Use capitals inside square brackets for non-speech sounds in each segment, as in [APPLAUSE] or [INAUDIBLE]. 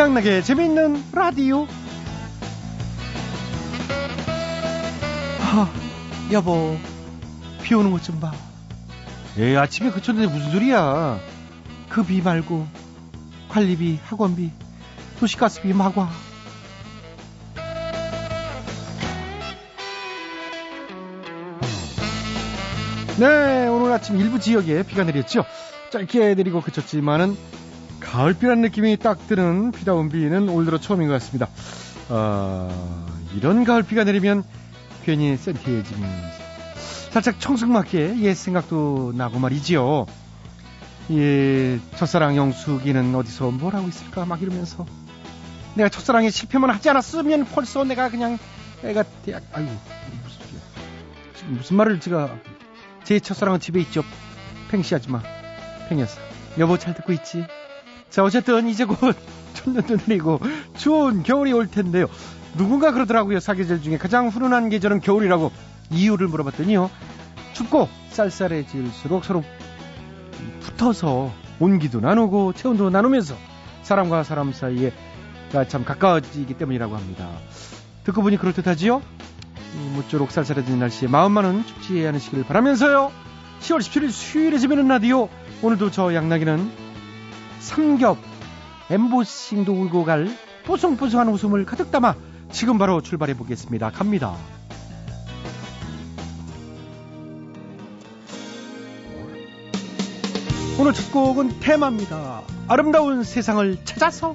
최양락의 재미있는 라디오. 아, 여보, 비 오는 것 좀 봐. 에 아침에 그쳤는데 무슨 소리야. 그 비 말고, 관리비, 학원비, 도시가스비 막 와. 네, 오늘 아침 일부 지역에 비가 내렸죠. 짧게 내리고 그쳤지만은 가을비라는 느낌이 딱 드는 비다운 비는 올 들어 처음인 것 같습니다. 어, 이런 가을비가 내리면 괜히 센티해지면서. 살짝 청승맞게 옛 생각도 나고 말이지요. 예, 첫사랑 영숙이는 어디서 뭘 하고 있을까 막 이러면서. 내가 첫사랑에 실패만 하지 않았으면 벌써 내가 그냥 애가 대학 아유 무슨 소리야. 지금 무슨 말을 제가 제 첫사랑은 집에 있죠. 팽시하지 마 팽이었어 여보 잘 듣고 있지 자 어쨌든 이제 곧 [LAUGHS] 천년도 내리고 추운 겨울이 올 텐데요 누군가 그러더라고요 사계절 중에 가장 훈훈한 계절은 겨울이라고 이유를 물어봤더니요 춥고 쌀쌀해질수록 서로 붙어서 온기도 나누고 체온도 나누면서 사람과 사람 사이에 참 가까워지기 때문이라고 합니다. 듣고 보니 그럴듯하지요? 무쪼록 쌀쌀해진 날씨에 마음만은 춥지 않으시길 바라면서요. 10월 17일 수요일에 집에는 라디오 오늘도 저 양락이는 삼겹 엠보싱도 울고 갈 뽀송뽀송한 웃음을 가득 담아 지금 바로 출발해 보겠습니다. 갑니다. 오늘 첫 곡은 테마입니다. 아름다운 세상을 찾아서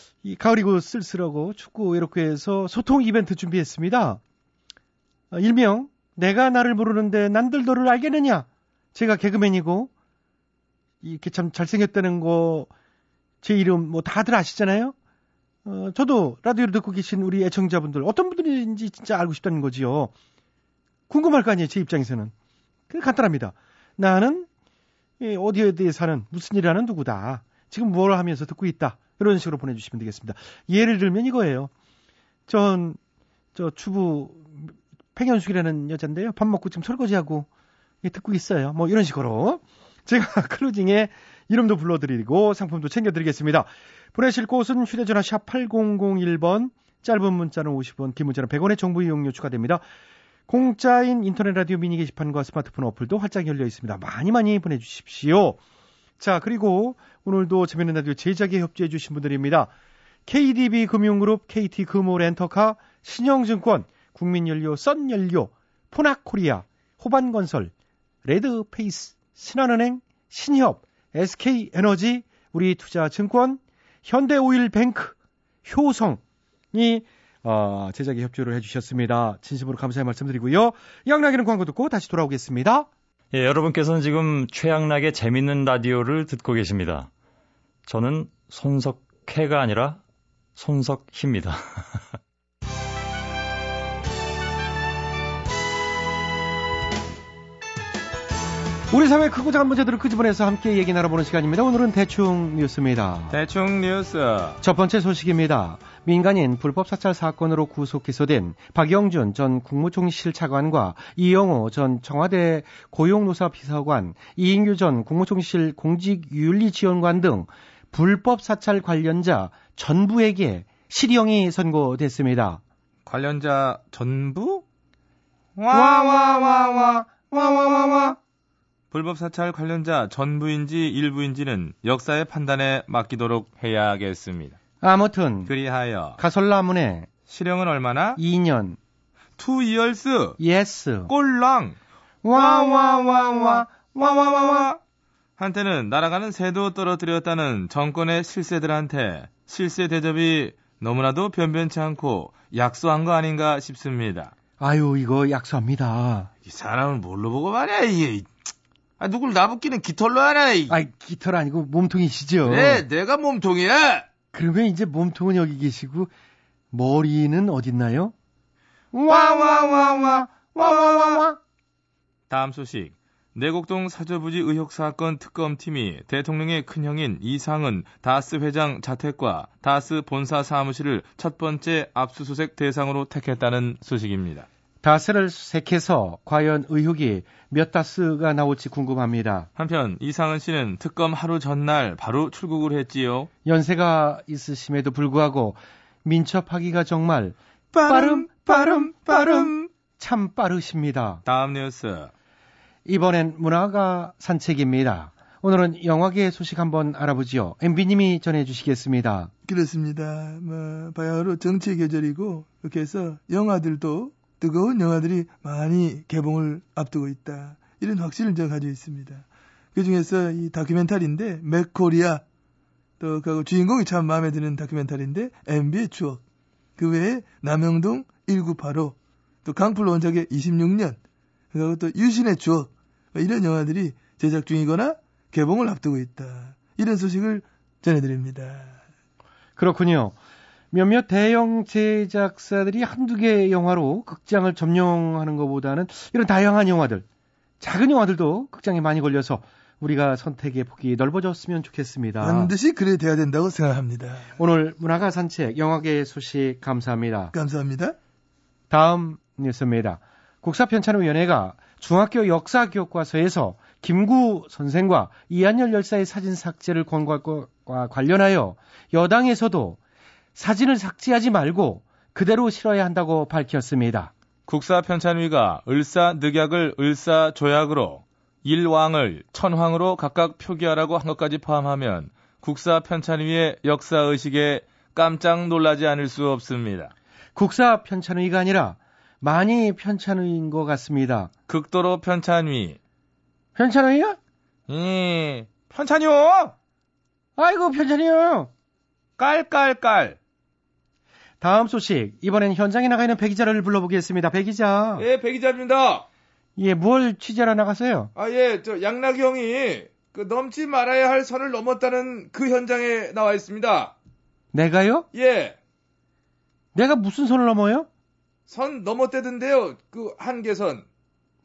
이 가을이고 쓸쓸하고 춥고 이렇게 해서 소통 이벤트 준비했습니다. 아, 일명 내가 나를 모르는데 난들 너를 알겠느냐? 제가 개그맨이고 이렇게 참 잘생겼다는 거 제 이름 뭐 다들 아시잖아요. 어, 저도 라디오를 듣고 계신 우리 애청자분들 어떤 분들인지 진짜 알고 싶다는 거지요. 궁금할 거 아니에요, 제 입장에서는. 그 간단합니다. 나는 어디에 어디에 사는 무슨 일 하는 누구다. 지금 뭘 하면서 듣고 있다. 이런 식으로 보내주시면 되겠습니다. 예를 들면 이거예요. 전 저 주부 팽현숙이라는 여잔데요. 밥 먹고 지금 설거지하고 듣고 있어요. 뭐 이런 식으로 제가 [LAUGHS] 클로징에 이름도 불러드리고 상품도 챙겨드리겠습니다. 보내실 곳은 휴대전화 샵 8001번 짧은 문자는 50원 긴 문자는 100원의 정보 이용료 추가됩니다. 공짜인 인터넷 라디오 미니 게시판과 스마트폰 어플도 활짝 열려 있습니다. 많이 많이 보내주십시오. 자, 그리고 오늘도 재밌는 라디오 제작에 협조해 주신 분들입니다. KDB 금융그룹, KT 금호 렌터카, 신영증권, 국민연료, 썬연료, 포나코리아, 호반건설, 레드페이스, 신한은행, 신협, SK에너지, 우리투자증권, 현대오일뱅크, 효성이 어, 제작에 협조를 해주셨습니다. 진심으로 감사의 말씀드리고요. 양락이는 광고 듣고 다시 돌아오겠습니다. 예, 여러분께서는 지금 최양락의 재밌는 라디오를 듣고 계십니다. 저는 손석해가 아니라 손석희입니다. [LAUGHS] 우리 사회 크고 작은 문제들을 끄집어내서 함께 얘기 나눠보는 시간입니다. 오늘은 대충 뉴스입니다. 대충 뉴스. 첫 번째 소식입니다. 민간인 불법 사찰 사건으로 구속 기소된 박영준 전 국무총리실 차관과 이영호 전 청와대 고용노사 비서관, 이인규 전 국무총리실 공직윤리지원관 등 불법 사찰 관련자 전부에게 실형이 선고됐습니다. 관련자 전부? 와와와와 와와와와 불법 사찰 관련자 전부인지 일부인지는 역사의 판단에 맡기도록 해야겠습니다. 아무튼 그리하여 가설라문에 실형은 얼마나? 2년 투 이얼스 예스 꼴랑 와와와와 와와와와 한때는 날아가는 새도 떨어뜨렸다는 정권의 실세들한테 실세 대접이 너무나도 변변치 않고 약소한 거 아닌가 싶습니다. 아유, 이거 약소합니다. 이 사람을 뭘로 보고 말이야, 이게. 아, 누굴 나붙기는 깃털로 하나, 이. 아이, 깃털 아니고 몸통이시죠? 그래, 내가 몸통이야! 그러면 이제 몸통은 여기 계시고, 머리는 어딨나요? 와와와와, 와와와와. 다음 소식. 내곡동 사저부지 의혹 사건 특검팀이 대통령의 큰형인 이상은 다스 회장 자택과 다스 본사 사무실을 첫 번째 압수수색 대상으로 택했다는 소식입니다. 다스를 수색해서 과연 의혹이 몇 다스가 나올지 궁금합니다. 한편 이상은 씨는 특검 하루 전날 바로 출국을 했지요. 연세가 있으심에도 불구하고 민첩하기가 정말 빠름 빠름 빠름 참 빠르십니다. 다음 뉴스. 이번엔 문화가 산책입니다. 오늘은 영화계 소식 한번 알아보지요. MB님이 전해주시겠습니다. 그렇습니다. 뭐 바야흐로 정치의 계절이고 이렇게 해서 영화들도 뜨거운 영화들이 많이 개봉을 앞두고 있다. 이런 확신을 제가 가지고 있습니다. 그 중에서 이 다큐멘터리인데 맥코리아 또 그 주인공이 참 마음에 드는 다큐멘터리인데 MB의 추억 그 외에 남영동 1985 또 강풀 원작의 26년 그리고 또 유신의 추억 뭐 이런 영화들이 제작 중이거나 개봉을 앞두고 있다. 이런 소식을 전해드립니다. 그렇군요. 몇몇 대형 제작사들이 한두 개의 영화로 극장을 점령하는 것보다는 이런 다양한 영화들, 작은 영화들도 극장에 많이 걸려서 우리가 선택의 폭이 넓어졌으면 좋겠습니다. 반드시 그래 돼야 된다고 생각합니다. 오늘 문화가 산책 영화계 소식 감사합니다. 감사합니다. 다음 뉴스입니다. 국사편찬위원회가 중학교 역사 교과서에서 김구 선생과 이한열 열사의 사진 삭제를 권고할 것과 관련하여 여당에서도 사진을 삭제하지 말고 그대로 실어야 한다고 밝혔습니다. 국사편찬위가 을사늑약을 을사조약으로 일왕을 천황으로 각각 표기하라고 한 것까지 포함하면 국사편찬위의 역사의식에 깜짝 놀라지 않을 수 없습니다. 국사편찬위가 아니라 많이 편찬위인 것 같습니다. 극도로 편찬위. 편찬위야? 예, 편찬위요! 아이고 편찬위요. 깔깔깔. 다음 소식. 이번엔 현장에 나가 있는 배 기자를 불러보겠습니다. 배 기자. 예, 배 기자입니다. 예, 뭘 취재하러 나가세요? 아, 예, 저 양락이 형이 그 넘지 말아야 할 선을 넘었다는 그 현장에 나와 있습니다. 내가요? 예, 내가 무슨 선을 넘어요? 선 넘었대던데요. 그 한계선.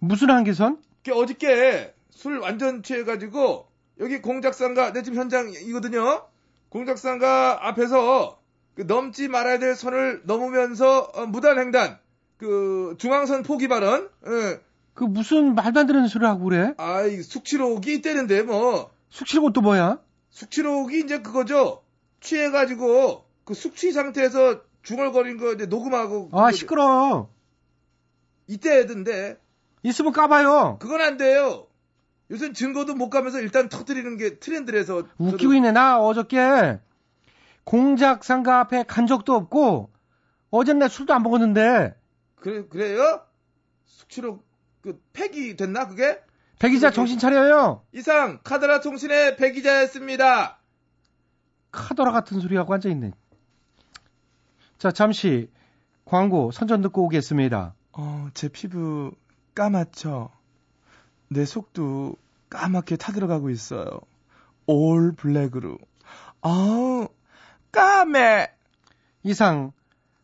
무슨 한계선? 그 어저께 술 완전 취해가지고 여기 공작상가 내 집 현장이거든요. 공작상가 앞에서 그 넘지 말아야 될 선을 넘으면서 어, 무단 횡단, 그 중앙선 포기 발언, 예. 그 무슨 말도 안 되는 소리를 하고 그래? 아이 숙취록이 있대는데 뭐 숙취는 또 뭐야? 숙취록이 이제 그거죠. 취해가지고 그 숙취 상태에서 중얼거린 거 이제 녹음하고 아, 그거 시끄러. 이때던데 있으면 까봐요. 그건 안 돼요. 요새 증거도 못 가면서 일단 터뜨리는 게 트렌드라서 웃기고 있네. 나 어저께 공작 상가 앞에 간 적도 없고 어젠 내 술도 안 먹었는데 그래 그래요? 숙취록 그 폐기 됐나 그게? 배 기자 정신 차려요. 이상 카드라 통신의 배 기자였습니다. 카더라 같은 소리하고 앉아 있네. 자, 잠시 광고 선전 듣고 오겠습니다. 어, 제 피부 까맣죠? 내 속도 까맣게 타들어가고 있어요. 올 블랙으로. 아우, 까매! 이상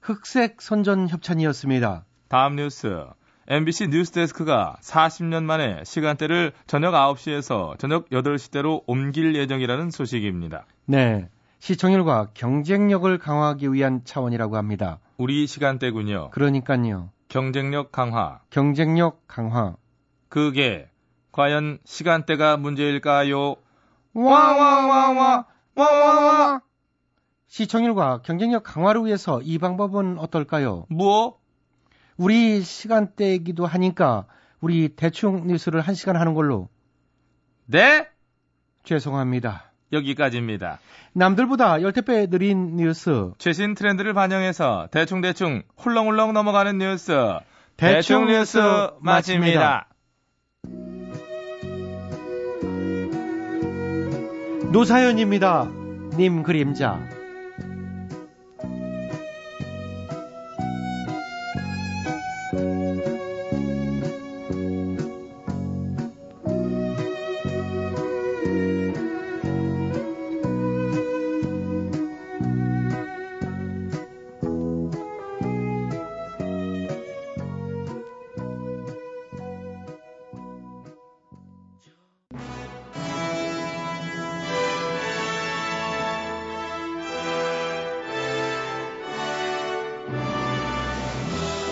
흑색 선전 협찬이었습니다. 다음 뉴스. MBC 뉴스데스크가 40년 만에 시간대를 저녁 9시에서 저녁 8시대로 옮길 예정이라는 소식입니다. 네. 시청률과 경쟁력을 강화하기 위한 차원이라고 합니다. 우리 시간대군요. 그러니까요. 경쟁력 강화. 경쟁력 강화. 그게 과연 시간대가 문제일까요? 와와와와 와와와 시청률과 경쟁력 강화를 위해서 이 방법은 어떨까요? 뭐? 우리 시간대이기도 하니까 우리 대충 뉴스를 한 시간 하는 걸로 네? 죄송합니다. 여기까지입니다. 남들보다 열댓 배 느린 뉴스 최신 트렌드를 반영해서 대충대충 훌렁훌렁 넘어가는 뉴스. 대충 뉴스 마칩니다. 노사연입니다. 님 그림자.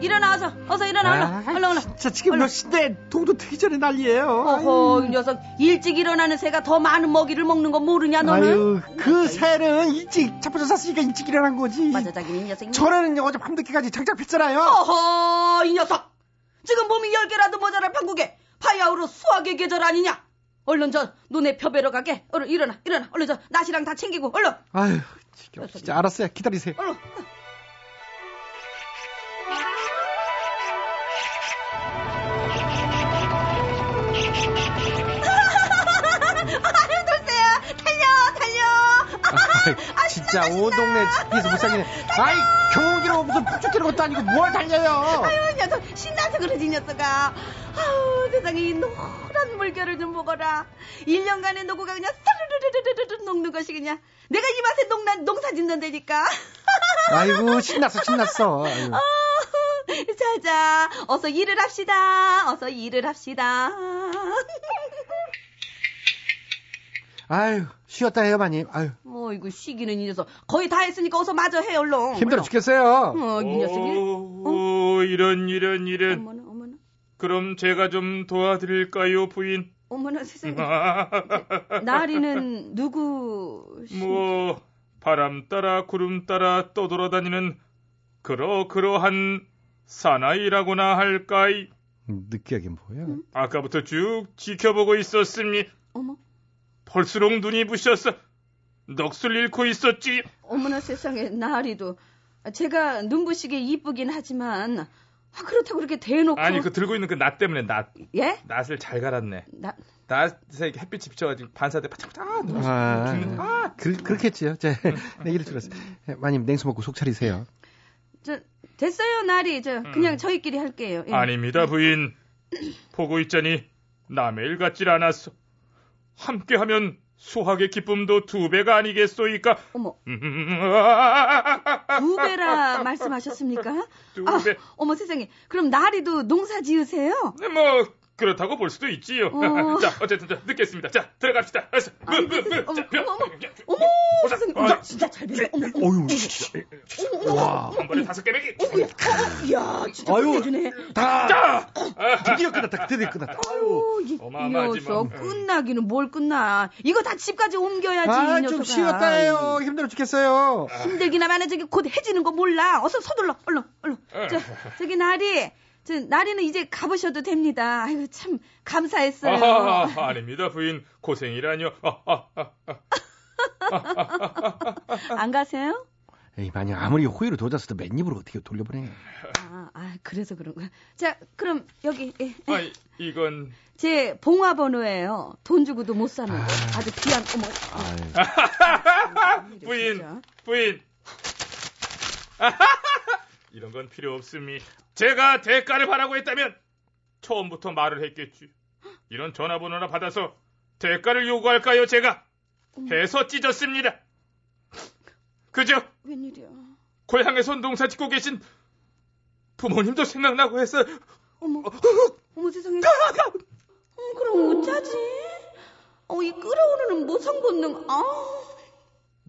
일어나 어서 어서 일어나 얼른 얼른 얼른 진짜 지금 얼른. 몇 시인데 동도 트기 전에 난리예요. 어허 이 녀석 일찍 일어나는 새가 더 많은 먹이를 먹는 거 모르냐 너는 아유, 그 새는 일찍 자빠져 샀으니까 일찍 일어난 거지. 맞아 자기는 이 녀석 저는 어제 밤늦게까지 장작했잖아요. 어허 이 녀석 지금 몸이 열 개라도 모자랄 판국에 파야흐로 수학의 계절 아니냐 얼른 저 눈에 펴베러 가게 얼른 일어나 일어나 얼른 저 낫이랑 다 챙기고 얼른 아유. 진짜 알았어요. 기다리세요. 얼른 아이, 진짜 온 동네 집에서 못 살겠네. 아이, 경운기로 무슨 폭죽기는 것도 아니고 뭘 달려요. 아유, 녀석, 신나서 그러지, 이 녀석아. 아우, 세상에, 이 노란 물결을 좀 보거라. 1년간의 노고가 그냥 사르르르르르 녹는 것이 그냥. 내가 이 맛에 농사, 농사 짓는다니까. 아이고, 신났어, 신났어. 아유. 아우, 자자, 어서 일을 합시다. 어서 일을 합시다. 아유, 쉬었다 해요, 마님. 아유, 어이구, 쉬기는 이 녀석. 거의 다 했으니까 어서 마저 해, 얼른. 힘들어 죽겠어요. 어, 이 녀석이. 오, 이런 이런 이런. 어머나, 어머나. 그럼 제가 좀 도와드릴까요, 부인? 어머나, 세상에. 나리는 누구? 뭐 바람 따라 구름 따라 떠돌아다니는 그러그러한 사나이라고나 할까이 느끼하긴 뭐야. 아까부터 쭉 지켜보고 있었습니 어머. 볼수록 눈이 부셨어 넋을 잃고 있었지 어머나 세상에 나리도 제가 눈부시게 이쁘긴 하지만 아, 그렇다고 그렇게 대놓고 아니 그 들고 있는 그 낫 때문에 낫 예? 낫을 잘 갈았네 나 낫에 햇빛이 비쳐가지고 반사대 바짝바짝 아, 눈이 아, 죽는 아 그, 그렇겠지요. 제, 네, 줄 알았어요. 예, 마님, 냉수 먹고 속 차리세요. 저 됐어요 나리 저 그냥 저희끼리 할게요. 예. 음. 아닙니다 부인 보고 있자니 남의 일 같질 않았어 함께하면 수학의 기쁨도 두 배가 아니겠소이까 어머 음, 두 배라 말씀하셨습니까? 두 아, 배. 어머 세상에 그럼 나리도 농사 지으세요? 뭐 그렇다고 볼 수도 있지요. 어. [LAUGHS] 자 어쨌든 자, 늦겠습니다. 자 들어갑시다. 어서. 아이, 무, 무, 무. 어머, 자, 어머, 어머, 자, 어머 보자. 세상에 어, 어머, 진짜 잘 됐어. 어머 어머 어휴, 진짜. 와. 한 번에 다섯 개 매기. 이야 진짜. 끝내주네. 다, 자, 드디어 끝났다. 드디어 끝났다. 아유. 어, 이 녀석 뭐. 끝나기는 뭘 끝나? 이거 다 집까지 옮겨야지 이 아. 좀 쉬었다 해요. 힘들어 죽겠어요. 힘들긴 하면 저기 곧 해지는 거 몰라. 어서 서둘러, 얼른, 얼른. 저, 저기 나리, 저 나리는 이제 가보셔도 됩니다. 아이고 참 감사했어요. 아, 아닙니다 부인 고생이라뇨. 아, 아, 아, 아. [LAUGHS] 안 가세요? 에이, 만약 아무리 호의로 도졌어도 맨입으로 어떻게 돌려보내. 아, 아, 그래서 그런 거야. 자, 그럼 여기 예, 예. 아, 이건 제 봉화 번호예요. 돈 주고도 못 사는 거. 아주 귀한 어머. 아유. [LAUGHS] 부인. 부인. [LAUGHS] 이런 건 필요 없음이. 제가 대가를 바라고 했다면 처음부터 말을 했겠지. 이런 전화번호나 받아서 대가를 요구할까요, 제가? 해서 찢었습니다. 그죠? 웬일이야? 고향에서 농사 짓고 계신 부모님도 생각나고 해서 어머, 어머 세상에. 어, 그럼 어쩌지? 어, 이 끌어오르는 모성 본능. 아,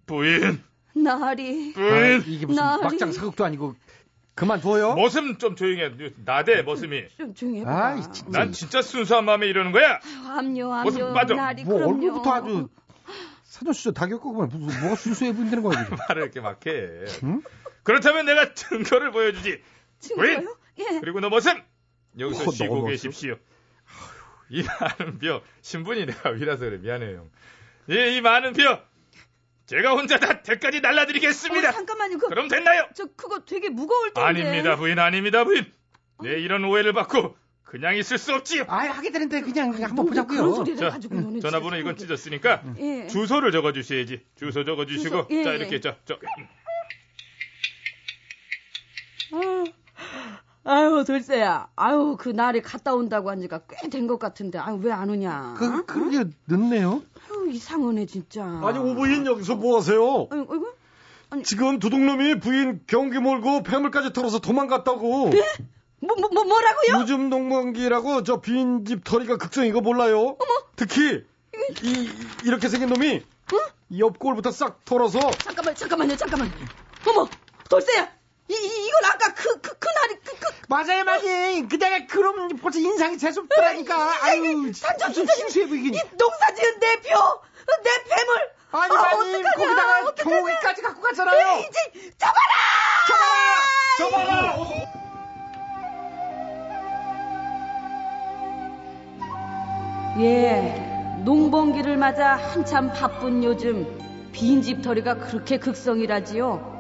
부인, 나리. 아, 부인. 이게 무슨 나리. 막장 사극도 아니고 그만둬요. 머슴 좀 조용히 해. 나대 머슴이. 좀 조용히 해봐. 아이, 진짜. 난 진짜 순수한 마음에 이러는 거야. 암요, 암요, 맞아. 나리 뭐 그럼요. 얼굴부터 아주 사전수조 다 겪어보면 무슨 뭐가 순수해 보인다는 거야. [LAUGHS] 말을 이렇게 막 해. 응? 그렇다면 내가 증거를 보여주지. 친구요? 예. 그리고 너 모습 여기서 어, 쉬고 계십시오. 아휴, 이 많은 벼 신분이 내가 위라서 그래 미안해요. 형. 예, 이 많은 벼 제가 혼자 다 대까지 날라드리겠습니다. 어, 잠깐만요. 그, 그럼 됐나요? 저 그거 되게 무거울 텐데. 아닙니다, 부인 아닙니다, 부인. 내 이런 오해를 받고 그냥 있을 수 없지요. 아 하게 되는데 그냥 그냥 한번 뭐 보자고요. 자, 가지고 너는 전화번호 이건 찢었으니까 예. 주소를 적어 주셔야지. 주소 적어 주시고 주소, 예, 자 예. 이렇게 저, 저 아유, 돌쇠야. 아유, 그 날이 갔다 온다고 한 지가 꽤 된 것 같은데. 아유, 왜 안 오냐? 그 그게 늦네요. 아유, 이상하네, 진짜. 아니 오부인 여기서 뭐 하세요? 아유, 어이구. 지금 도둑놈이 부인 경기 몰고 폐물까지 털어서 도망갔다고. 뭐, 뭐, 뭐, 뭐라고요? 요즘 농번기라고 저 빈집 털이가 극성 이거 몰라요? 특히 이 이렇게 생긴 놈이 이 옆골부터 싹 털어서 잠깐만, 잠깐만요, 잠깐만. 어머, 돌쇠야. 이, 이, 이 건 아까 그, 그, 그 날이, 그, 그. 맞아요, 맞아요. 그대가 그럼 벌써 인상이 재수없더라니까. 아유, 좀 단전. 순수해 보이긴. 이 농사 지은 내 표, 내 폐물. 아니, 아, 아니, 어떡하냐, 거기다가 어떡하냐. 경기까지 갖고 갔잖아요. 이제, 잡아라! 저봐라. 예, 농번기를 맞아 한참 바쁜 요즘 빈집 털이가 그렇게 극성이라지요.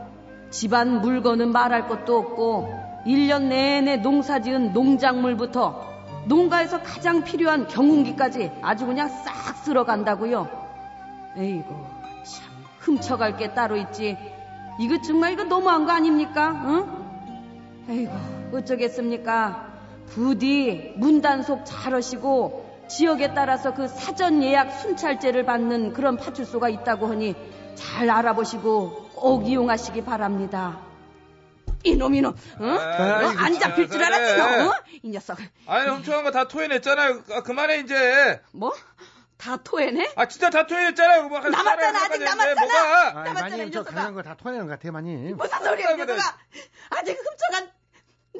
집안 물건은 말할 것도 없고 1년 내내 농사 지은 농작물부터 농가에서 가장 필요한 경운기까지 아주 그냥 싹 쓸어간다고요. 에이고 참 훔쳐갈 게 따로 있지. 이거 정말 이거 너무한 거 아닙니까? 응? 에이고 어쩌겠습니까? 부디 문단속 잘 하시고 지역에 따라서 그 사전 예약 순찰제를 받는 그런 파출소가 있다고 하니 잘 알아보시고 꼭 이용하시기 바랍니다. 이놈 이놈, 어? 아이고, 안 잡힐 줄 알았지. 너? 어? 이 녀석, 아니 훔쳐간 거 다 토해냈잖아요. 아, 그만해 이제. 뭐? 다 토해내? 아 진짜 다 토해냈잖아요. 뭐, 남았잖아, 아직 남았잖아. 뭐가? 아이, 남았잖아, 이저 녀석아. 강한 거다 토해내는 것 같아요, 마님. 무슨 소리야, 이 그래. 녀석아? 아직 훔쳐간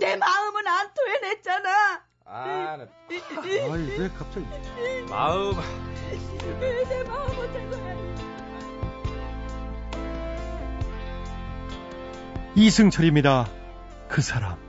내 마음은 안 토해냈잖아. 아, 나 [LAUGHS] 아이, 왜 갑자기. 마음. 내 마음은 대단해. 이승철입니다. 그 사람.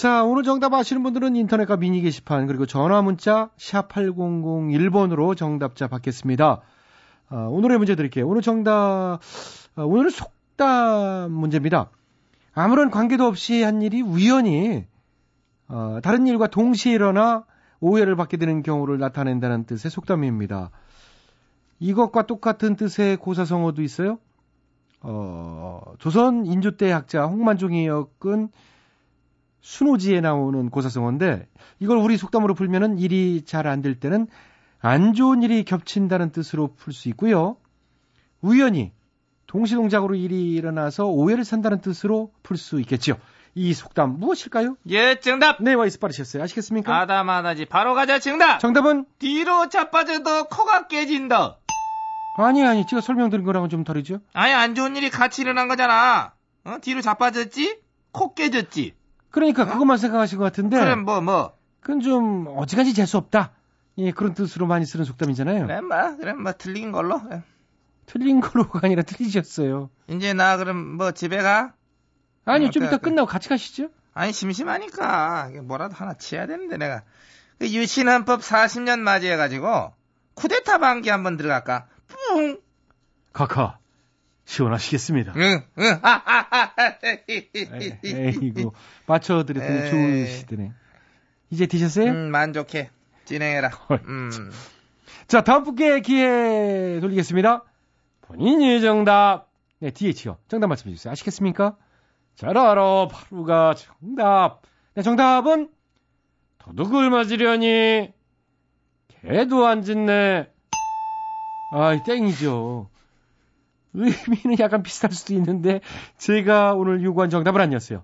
자 오늘 정답 아시는 분들은 인터넷과 미니 게시판 그리고 전화 문자 샵 8001번으로 정답자 받겠습니다. 아, 오늘의 문제 드릴게요. 오늘 정답 아, 오늘은 속담 문제입니다. 아무런 관계도 없이 한 일이 우연히 어, 다른 일과 동시에 일어나 오해를 받게 되는 경우를 나타낸다는 뜻의 속담입니다. 이것과 똑같은 뜻의 고사성어도 있어요. 어, 조선 인조 때 학자 홍만종이 엮은 순오지에 나오는 고사성어인데 이걸 우리 속담으로 풀면은 일이 잘 안 될 때는 안 좋은 일이 겹친다는 뜻으로 풀 수 있고요. 우연히 동시동작으로 일이 일어나서 오해를 산다는 뜻으로 풀 수 있겠죠. 이 속담 무엇일까요? 예, 정답. 네, 와이스 빠르셨어요. 아시겠습니까? 알다마다지 바로 가자 정답. 정답은 뒤로 자빠져도 코가 깨진다. 아니 아니 제가 설명드린 거랑은 좀 다르죠. 아니 안 좋은 일이 같이 일어난 거잖아. 어? 뒤로 자빠졌지? 코 깨졌지. 그러니까 그것만 생각하신 것 같은데 그럼 뭐 뭐. 그건 좀 어지간히 재수 없다. 예, 그런 뜻으로 많이 쓰는 속담이잖아요. 그래 뭐 그래 뭐 틀린 걸로. 예. 틀린 거로가 아니라 틀리셨어요. 이제 나 그럼 뭐 집에 가? 아니요, 어, 좀 그래, 이따 그래. 끝나고 같이 가시죠. 아니 심심하니까 뭐라도 하나 치야 되는데 내가 그 유신헌법 40년 맞이해가지고 쿠데타 반기 한번 들어갈까? 뿡. 카카 시원하시겠습니다. 응, 응, 하하하. 에- 에이구 맞춰드렸더니 에이. 좋으시더네. 이제 드셨어요? 음, 만족해. 진행해라. 음. 자 다음 분께 기회 돌리겠습니다. 본인이 정답. 네 DH요. 정답 말씀해 주세요. 아시겠습니까? 잘 알아 바로가 정답. 네 정답은 도둑을 맞으려니 개도 안 짖네. 아 땡이죠. 의미는 약간 비슷할 수도 있는데 제가 오늘 요구한 정답은 아니었어요.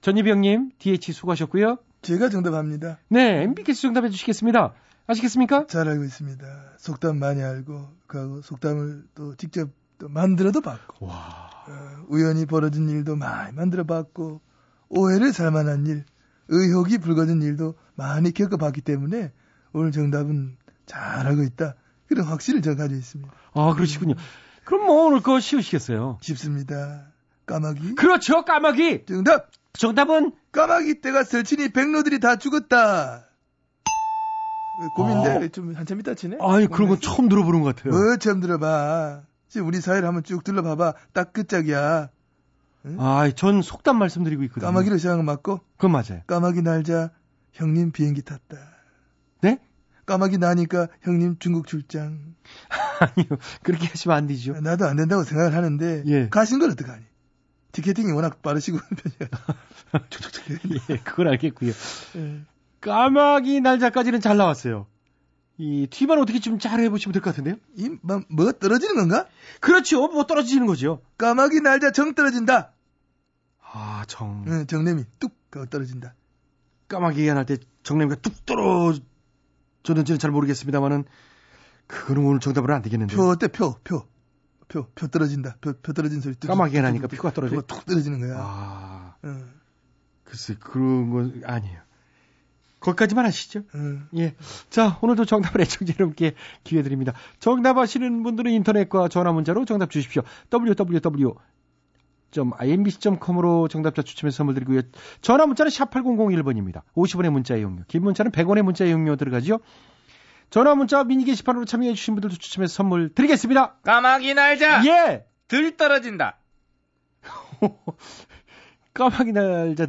전희병님 DH 수고하셨고요. 제가 정답합니다. 네 MB께서 정답해 주시겠습니다. 아시겠습니까? 잘 알고 있습니다. 속담 많이 알고 그 속담을 또 직접 또 만들어도 봤고 와. 어, 우연히 벌어진 일도 많이 만들어 봤고 오해를 살 만한 일, 의혹이 불거진 일도 많이 겪어봤기 때문에 오늘 정답은 잘 알고 있다. 그런 확신을 제가 가지고 있습니다. 아 그러시군요. 그럼 뭐 오늘 거 쉬우시겠어요? 쉽습니다. 까마귀 그렇죠 까마귀. 정답. 정답은 까마귀 때가 설치니 백로들이 다 죽었다. 고민돼 아. 좀 한참 있다 치네. 아니 그런 건 처음 들어보는 것 같아요. 뭐 처음 들어봐. 지금 우리 사회를 한번 쭉 둘러봐봐. 딱 끝짝이야. 아, 전 속담 말씀드리고 있거든요. 까마귀로 시작한 거 맞고 그건 맞아요. 까마귀 날자 형님 비행기 탔다. 네? 까마귀 나니까 형님 중국 출장. [LAUGHS] 아니요 그렇게 하시면 안 되죠. 나도 안 된다고 생각을 하는데 예. 가신 건 어떡하니? 티켓팅이 워낙 빠르시고 [LAUGHS] 예, 그걸 알겠고요. 예. 까마귀 날짜까지는 잘 나왔어요. 이 뒤만 어떻게 좀 잘 해보시면 될 것 같은데요? 이, 뭐, 뭐 떨어지는 건가? 그렇죠. 뭐 떨어지는 거죠. 까마귀 날자 정 떨어진다. 아, 정. 응, 정nem이 뚝 떨어진다. 까마귀가 날 때 정냄이가 뚝 떨어 졌는지는 잘 모르겠습니다만은 그거는 오늘 정답으로 안 되겠는데요. 표 어때? 표, 표. 표, 표 떨어진다. 표, 표 떨어진 소리. 뚝, 까마귀가 뚝, 나니까 뚝, 표가 떨어져. 표가 툭 떨어지는 거야. 아, 응, 글쎄 그런 건 아니에요. 거기까지만 하시죠. 응. 예. 자, 오늘도 정답을 애청자 여러분께 기회 드립니다. 정답 아시는 분들은 인터넷과 전화 문자로 정답 주십시오. www.imbc.com으로 정답자 추첨해서 선물 드리고요. 전화 문자는 샵 8001번입니다. 50원의 문자 이용료. 긴 문자는 100원의 문자 이용료 들어가죠. 전화 문자 미니 게시판으로 참여해 주신 분들도 추첨해서 선물 드리겠습니다. 까마귀 날자. 예! 들 떨어진다. [LAUGHS] 까마귀 날자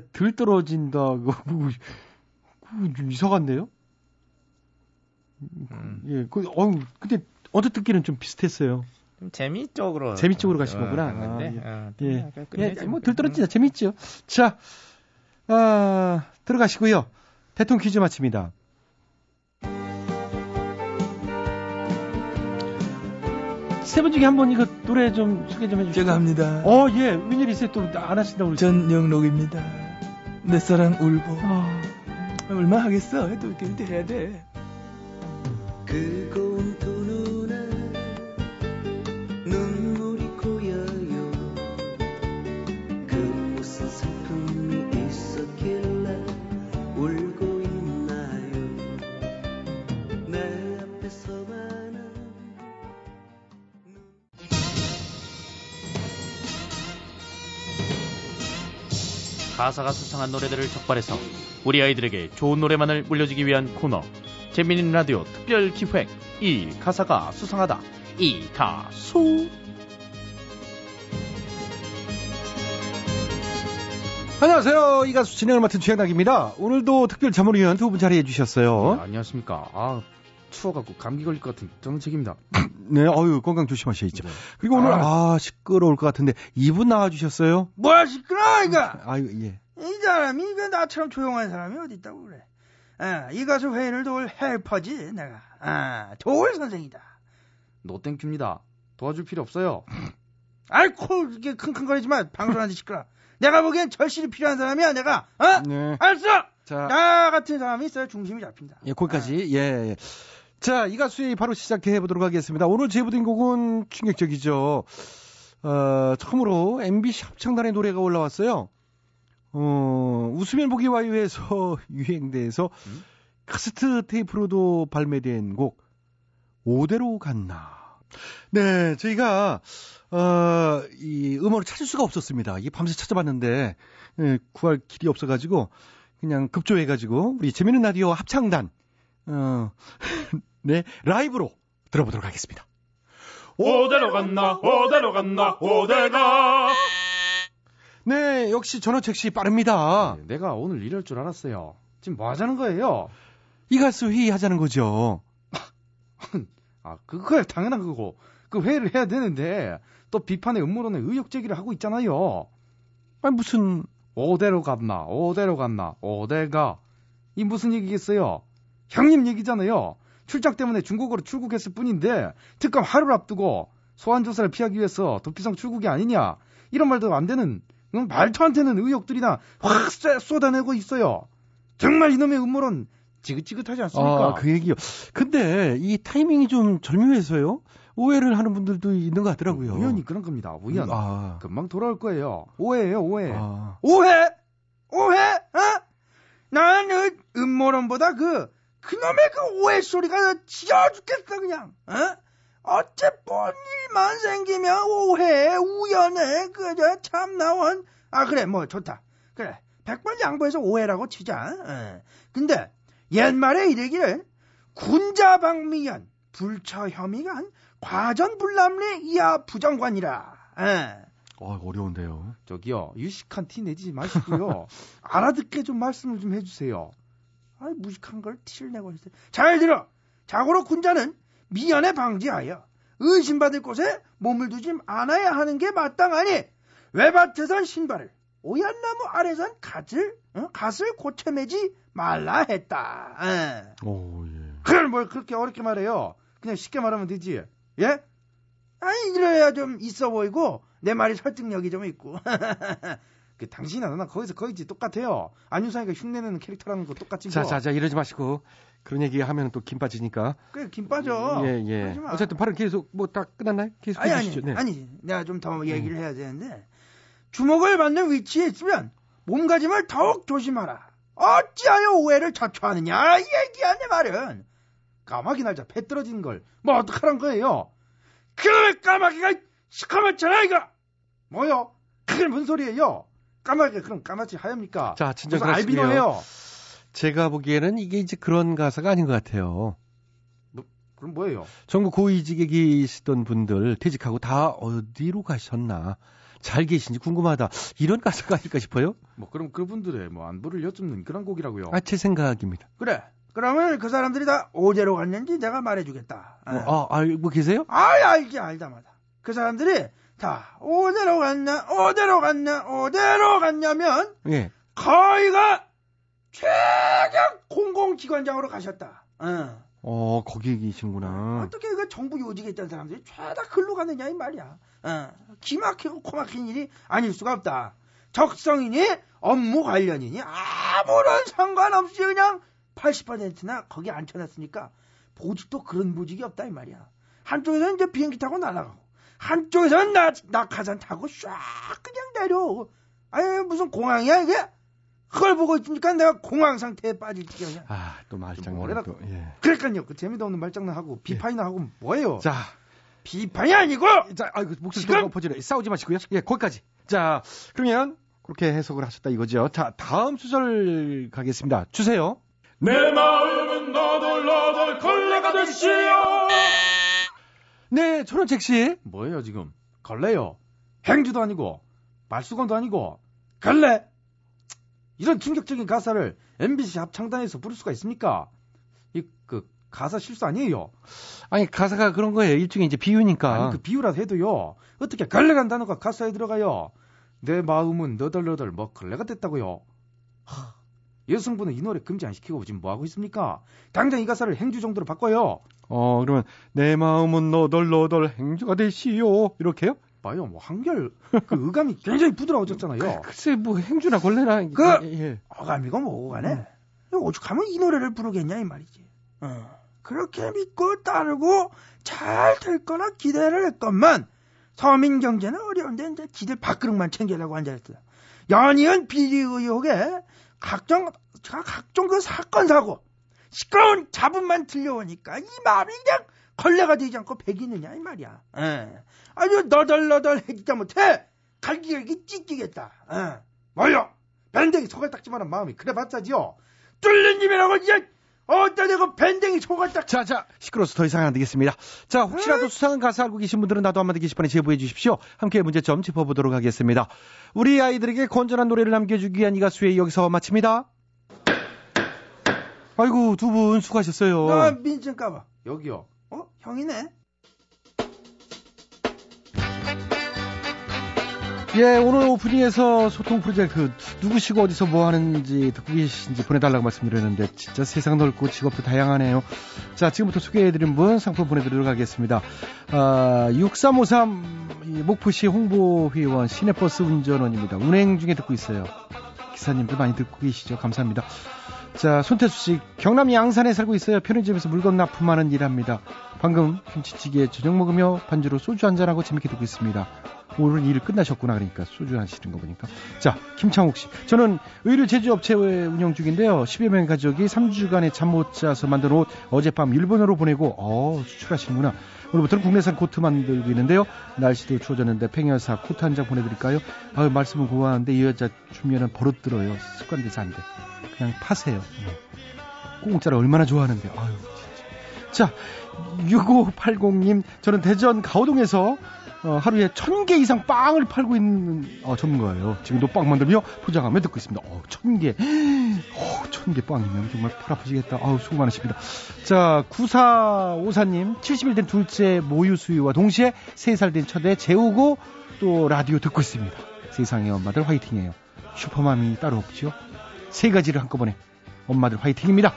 들좀 이상한데요? 예, 그, 어, 근데 언뜻 듣기는 좀 비슷했어요. 좀 재미 쪽으로. 재미 쪽으로 가신 거구나. 근데, 아, 어, 예, 약간 예, 끝내지 뭐 뭐. 들떨어지자 재밌죠. 자, 아, 들어가시고요. 대통령 퀴즈 마칩니다. 세 분 중에 한 분 이거 노래 좀 소개 좀 해주시죠. 제가 합니다. 어, 예, 웬일 있어요? 또 안 하신다고 그러죠? 전영록입니다. 내 사랑 울보. 아, 얼마 하겠어? 해도 이렇게 해야 돼. 그고 가사가 수상한 노래들을 적발해서 우리 아이들에게 좋은 노래만을 물려주기 위한 코너 재미있는 라디오 특별 기획 이 가사가 수상하다 이 가수 안녕하세요. 이 가수 진행을 맡은 최양락입니다. 오늘도 특별 자문위원 두 분 자리해 주셨어요. 네, 안녕하십니까 아 추워갖고 감기 걸릴 것 같은 저는 책임다 [LAUGHS] 네, 어유 건강 조심하셔야죠. 네. 그리고 오늘 아, 시끄러울 것 같은데 이분 나와 주셨어요. 뭐야 시끄러 이거 아유 예. 이 사람이 이거 나처럼 조용한 사람이 어디 있다고 그래 아, 이 가수 회의를 도울 helper지 내가 아, 도울 선생이다 no thank you입니다 도와줄 필요 없어요 아이코 이게 킁킁거리지 마 방송하지 시끄러 내가 보기엔 절실히 필요한 사람이야 내가 어? 네. 알았어 자, 나 같은 사람이 있어야 중심이 잡힌다 예, 거기까지. 예, 예. 자, 이 가수의 바로 시작해 보도록 하겠습니다. 오늘 제보된 곡은 충격적이죠. 어, 처음으로 MBC 합창단의 노래가 올라왔어요. 어, 웃으면 보기 와요에서 [LAUGHS] 유행돼서 카세트 테이프로도 발매된 곡, 오대로 갔나. 네, 저희가, 어, 이 음원을 찾을 수가 없었습니다. 이게 밤새 찾아봤는데, 예, 구할 길이 없어가지고, 그냥 급조해가지고, 우리 재밌는 라디오 합창단, 어, [LAUGHS] 네, 라이브로 들어보도록 하겠습니다. 오대로 갔나 오대로 갔나 오대가 네, 역시 전호책 씨 빠릅니다. 내가 오늘 이럴 줄 알았어요. 지금 뭐 하자는 거예요? 이 가수 회의하자는 거죠. [LAUGHS] 아, 그거야 당연한 거고. 그 회의를 해야 되는데 또 비판의 음모론에 의혹 제기를 하고 있잖아요. 아니 무슨 오대로 갔나 오대로 갔나 오대가 이 무슨 얘기겠어요? 형님 얘기잖아요. 출장 때문에 중국으로 출국했을 뿐인데 특검 하루를 앞두고 소환 조사를 피하기 위해서 도피성 출국이 아니냐 이런 말도 안 되는 음, 말도 안 되는 의혹들이나 확 쏟- 쏟아내고 있어요. 정말 이놈의 음모론 지긋지긋하지 않습니까? 아, 그 얘기요. 근데 이 타이밍이 좀 절묘해서요. 오해를 하는 분들도 있는 것 같더라고요. 우연히 그런 겁니다. 우연. 아, 금방 돌아올 거예요. 오해예요, 오해. 아. 오해? 오해? 어? 나는 음모론보다 그, 그놈의 그 오해 소리가 지겨 죽겠어, 그냥. 어? 어째 뻔 일만 생기면 오해, 우연해, 그저 참 나원. 아, 그래, 뭐, 좋다. 그래, 백번 양보해서 오해라고 치자. 어. 근데, 옛말에 이르기를, 군자방미연, 불처 혐의가 한 과전불람리 이하 부정관이라. 예. 어, 어려운데요. 저기요, 유식한 티 내지 마시고요. [LAUGHS] 알아듣게 좀 말씀을 좀 해주세요. 아이, 무식한 걸 티를 내고 있어요. 잘 들어! 자고로 군자는 미연에 방지하여 의심받을 곳에 몸을 두지 않아야 하는 게 마땅하니 외밭에선 신발을 오얏나무 아래선 갓을 어? 갓을 고쳐매지 말라 했다. 예. 오, 예. 그걸 뭘 그렇게 어렵게 말해요. 그냥 쉽게 말하면 되지. 예? 아니 이래야 좀 있어 보이고 내 말이 설득력이 좀 있고. [LAUGHS] 그 당신이나 나나 거기서 거기지 똑같아요. 안윤상이가 흉내내는 캐릭터라는 거 똑같지 자, 뭐. 자, 자, 이러지 마시고. 그런 얘기 하면 또 김 빠지니까. 그래 김 빠져. 예, 예. 마. 어쨌든 발은 계속 뭐 다 끝났나요? 계속 아니 아니 해주시죠. 네. 아니 내가 좀 더 얘기를 해야 되는데 주목을 받는 위치에 있으면 몸가짐을 더욱 조심하라. 어찌하여 오해를 자초하느냐 내 말은. 까마귀 날자 배 떨어지는 걸뭐 어떡하란 거예요? 그 까마귀가 시커멓잖아 이거. 뭐요? 그게 뭔 소리예요? 까마귀가 그럼 까맣지 하엽니까? 자, 무슨 하시고요. 알비노예요. 제가 보기에는 이게 이제 그런 가사가 아닌 것 같아요. 그럼 뭐예요? 전국 고위직에 계시던 분들 퇴직하고 다 어디로 가셨나? 잘 계신지 궁금하다. 이런 가사가 아닐까 싶어요? 뭐 그럼 그분들의 뭐 안부를 여쭙는 그런 곡이라고요. 아, 제 생각입니다. 그래. 그러면 그 사람들이 다 어디로 갔는지 내가 말해주겠다. 아, 어, 아, 알고 계세요? 알, 알지, 알다마다. 그 사람들이 다 어디로 갔냐, 어디로 갔냐, 어디로 갔냐면 예. 거의가 최격 공공기관장으로 가셨다. 어. 어, 거기 계시는구나. 어떻게 그 정부 요직에 있던 사람들이 죄다 글로 가느냐 이 말이야. 어. 기막히고 코막힌 일이 아닐 수가 없다. 적성이니 업무 관련이니 아무런 상관없이 그냥 80%나 거기 앉혀놨으니까 보직도 그런 보직이 없다 이 말이야. 한쪽에서는 이제 비행기 타고 날아가고 한쪽에서는 나, 낙하산 타고 쫙 그냥 내려오고 아니 무슨 공항이야 이게? 그걸 보고 있으니까 내가 공황 상태에 빠질 지경이야. 아, 또 말장난 또. 예. 그러니까요. 그 재미도 없는 말장난 하고 비판이나 하고 뭐예요? 자, 비판이 아니고 자, 아이고 목소리 좀 퍼지네. 싸우지 마시고요. 예, 거기까지. 자, 그러면 그렇게 해석을 하셨다 이거죠. 자, 다음 수절 가겠습니다. 주세요. 내 마음은 너덜너덜 걸레가 됐시요 네, 천원책 씨. 뭐예요 지금? 걸레요. 행주도 아니고 말수건도 아니고 걸레. 이런 충격적인 가사를 MBC 합창단에서 부를 수가 있습니까? 이 그 가사 실수 아니에요. 아니 가사가 그런 거예요. 일종의 이제 비유니까. 아니 그 비유라 해도요. 어떻게 걸레란 단어가 가사에 들어가요? 내 마음은 너덜너덜 뭐 걸레가 됐다고요. 하, 여성분은 이 노래 금지 안 시키고 지금 뭐 하고 있습니까? 당장 이 가사를 행주 정도로 바꿔요. 어, 그러면 내 마음은 너덜너덜 행주가 되시오. 이렇게요? 봐요, 뭐 한결 그 의감이 굉장히 부드러워졌잖아요. 글쎄 뭐 행주나 걸레나 그- 예, 예. 어감이고 뭐고 간에 오죽하면 이 노래를 부르겠냐 이 말이지. 어. 그렇게 믿고 따르고 잘 될 거나 기대를 했건만 서민 경제는 어려운데 이제 지들 밥그릇만 챙기려고 앉아있어요. 연이은 비리 의혹에 각종 각종 그 사건 사고 시끄러운 잡음만 들려오니까 이 마음이 그냥 걸레가 되지 않고 배기느냐 이 말이야. 예. 아주 너덜너덜해지다 못해 갈기갈기 찢기겠다. 예. 뭐요? 밴댕이 소갈딱지만한 마음이 그래 봤자지요. 뚫린 입이라고 이제 어따 내가 밴댕이 속았다 자, 자, 시끄러워서 더 이상 안 되겠습니다. 자, 혹시라도 수상한 가사 알고 계신 분들은 나도 한마디 게시판에 제보해 주십시오. 함께 문제점 짚어보도록 하겠습니다. 우리 아이들에게 건전한 노래를 남겨주기 위한 이 가수의 여기서 마칩니다. 아이고, 두 분 수고하셨어요. 아, 민증 까봐. 여기요. 어? 형이네? 예, 오늘 오프닝에서 소통 프로젝트 누구시고 어디서 뭐 하는지 듣고 계신지 보내달라고 말씀드렸는데 진짜 세상 넓고 직업도 다양하네요. 자, 지금부터 소개해드린 분 상품 보내드리도록 하겠습니다. 아, 6353이 목포시 홍보회원 시내버스 운전원입니다. 운행 중에 듣고 있어요. 기사님들 많이 듣고 계시죠? 감사합니다. 자, 손태수 씨, 경남 양산에 살고 있어요. 편의점에서 물건 납품하는 일 합니다. 방금 김치찌개 저녁 먹으며 반주로 소주 한잔하고 재밌게 듣고 있습니다. 오늘 일 끝나셨구나 그러니까 소주 하시는 거 보니까. 자 김창욱 씨 저는 의류 제조업체 운영 중인데요. 10여 명의 가족이 3주간의 잠 못 자서 만든 옷 어젯밤 일본으로 보내고 어 수출하시는구나. 오늘부터는 국내산 코트 만들고 있는데요. 날씨도 추워졌는데 팽여사 코트 한 장 보내드릴까요? 아유 말씀은 고마운데 이 여자 주면은 버릇 들어요. 습관돼서 안 돼 그냥 파세요 네. 공짜를 얼마나 좋아하는데 아유 진짜. 자 6580님 저는 대전 가오동에서 어, 하루에 천 개 이상 빵을 팔고 있는 어, 전문가예요. 지금도 빵 만들며 포장하며 듣고 있습니다. 어, 천 개. 어, 천개 빵이면 정말 팔 아프시겠다. 아우, 수고 많으십니다. 자, 9454님, 70일 된 둘째 모유 수유와 동시에 3살 된 첫애 재우고 또 라디오 듣고 있습니다. 세상의 엄마들 화이팅이에요. 슈퍼맘이 따로 없죠. 세 가지를 한꺼번에. 엄마들 화이팅입니다.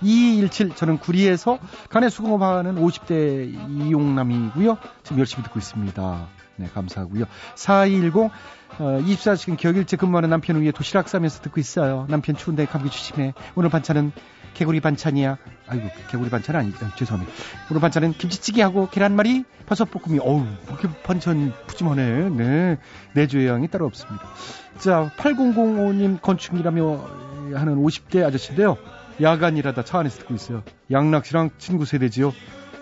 2217 저는 구리에서 간의 수공업하는 50대 이용남이고요. 지금 열심히 듣고 있습니다. 네, 감사하고요. 4210 어, 24시간 격일제 근무하는 남편을 위해 도시락 싸면서 듣고 있어요. 남편 추운데 감기 조심해. 오늘 반찬은 개구리 반찬이야. 아이고, 개구리 반찬 아니, 아, 죄송합니다. 오늘 반찬은 김치찌개하고 계란말이, 버섯볶음이, 어우, 이렇게 반찬 푸짐하네. 네. 내조의 양이 따로 없습니다. 자, 8005님 건축이라며 하는 50대 아저씨인데요. 야간 일하다 차 안에서 듣고 있어요. 양락씨랑 친구 세대지요.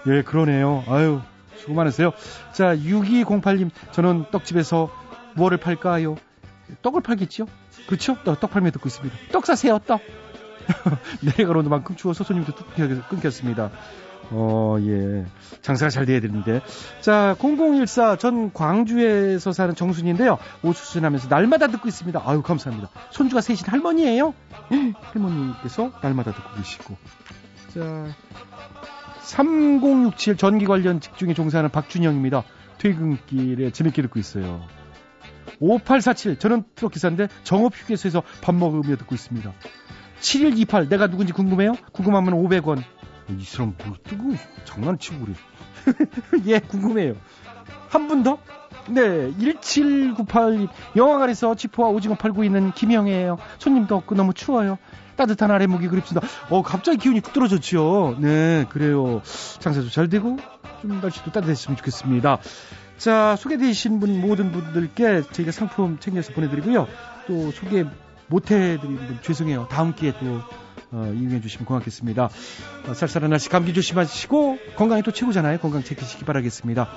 예, 그러네요. 아유, 수고 많으세요. 자, 6208님, 저는 떡집에서 뭐를 팔까요? 떡을 팔겠지요? 그렇죠? 떡, 떡 팔며 듣고 있습니다. 떡 사세요, 떡. [LAUGHS] 내려가는 만큼 추워서 손님도 뚝 끊겼습니다. 어, 예. 장사가 잘 돼야 되는데. 자, 0014, 전 광주에서 사는 정순인데요. 오수순하면서 날마다 듣고 있습니다. 아유, 감사합니다. 손주가 셋인 할머니예요 할머니께서 날마다 듣고 계시고. 자, 3067 전기 관련 직중에 종사하는 박준영입니다. 퇴근길에 재밌게 듣고 있어요. 5847 저는 트럭 기사인데 정업 휴게소에서 밥 먹으며 듣고 있습니다. 7128 내가 누군지 궁금해요? 궁금하면 500원. 이 사람 뭐 뜨고 장난치고 그래. [LAUGHS] 예, 궁금해요. 한 분 더? 네, 1798 영화관에서 지포와 오징어 팔고 있는 김영애예요. 손님도 없고 너무 추워요. 따뜻한 아래 목이 그립습니다. 어, 갑자기 기운이 뚝 떨어졌죠. 네, 그래요. 장사도 잘 되고 좀 날씨도 따뜻했으면 좋겠습니다. 자, 소개되신 분 모든 분들께 저희가 상품 챙겨서 보내드리고요. 또 소개 못해드린 분 죄송해요. 다음 기회에 또 어, 이용해 주시면 고맙겠습니다. 어, 쌀쌀한 날씨 감기 조심하시고 건강이 또 최고잖아요. 건강 챙기시기 바라겠습니다.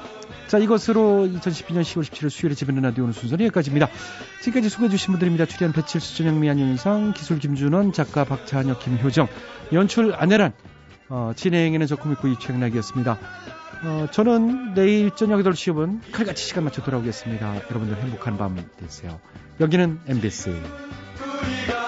자 이것으로 2012년 10월 17일 수요일에 집에는 라디오 오는 순서는 여기까지입니다. 지금까지 수고해 주신 분들입니다. 출연 배칠수 전영미 안윤상 기술 김준원 작가 박찬혁 김효정 연출 안혜란 어, 진행에는 저 코미코 이최영락이었습니다. 어, 저는 내일 저녁 8시 5분 칼같이 시간 맞춰 돌아오겠습니다. 여러분들 행복한 밤 되세요. 여기는 MBC. obrigado.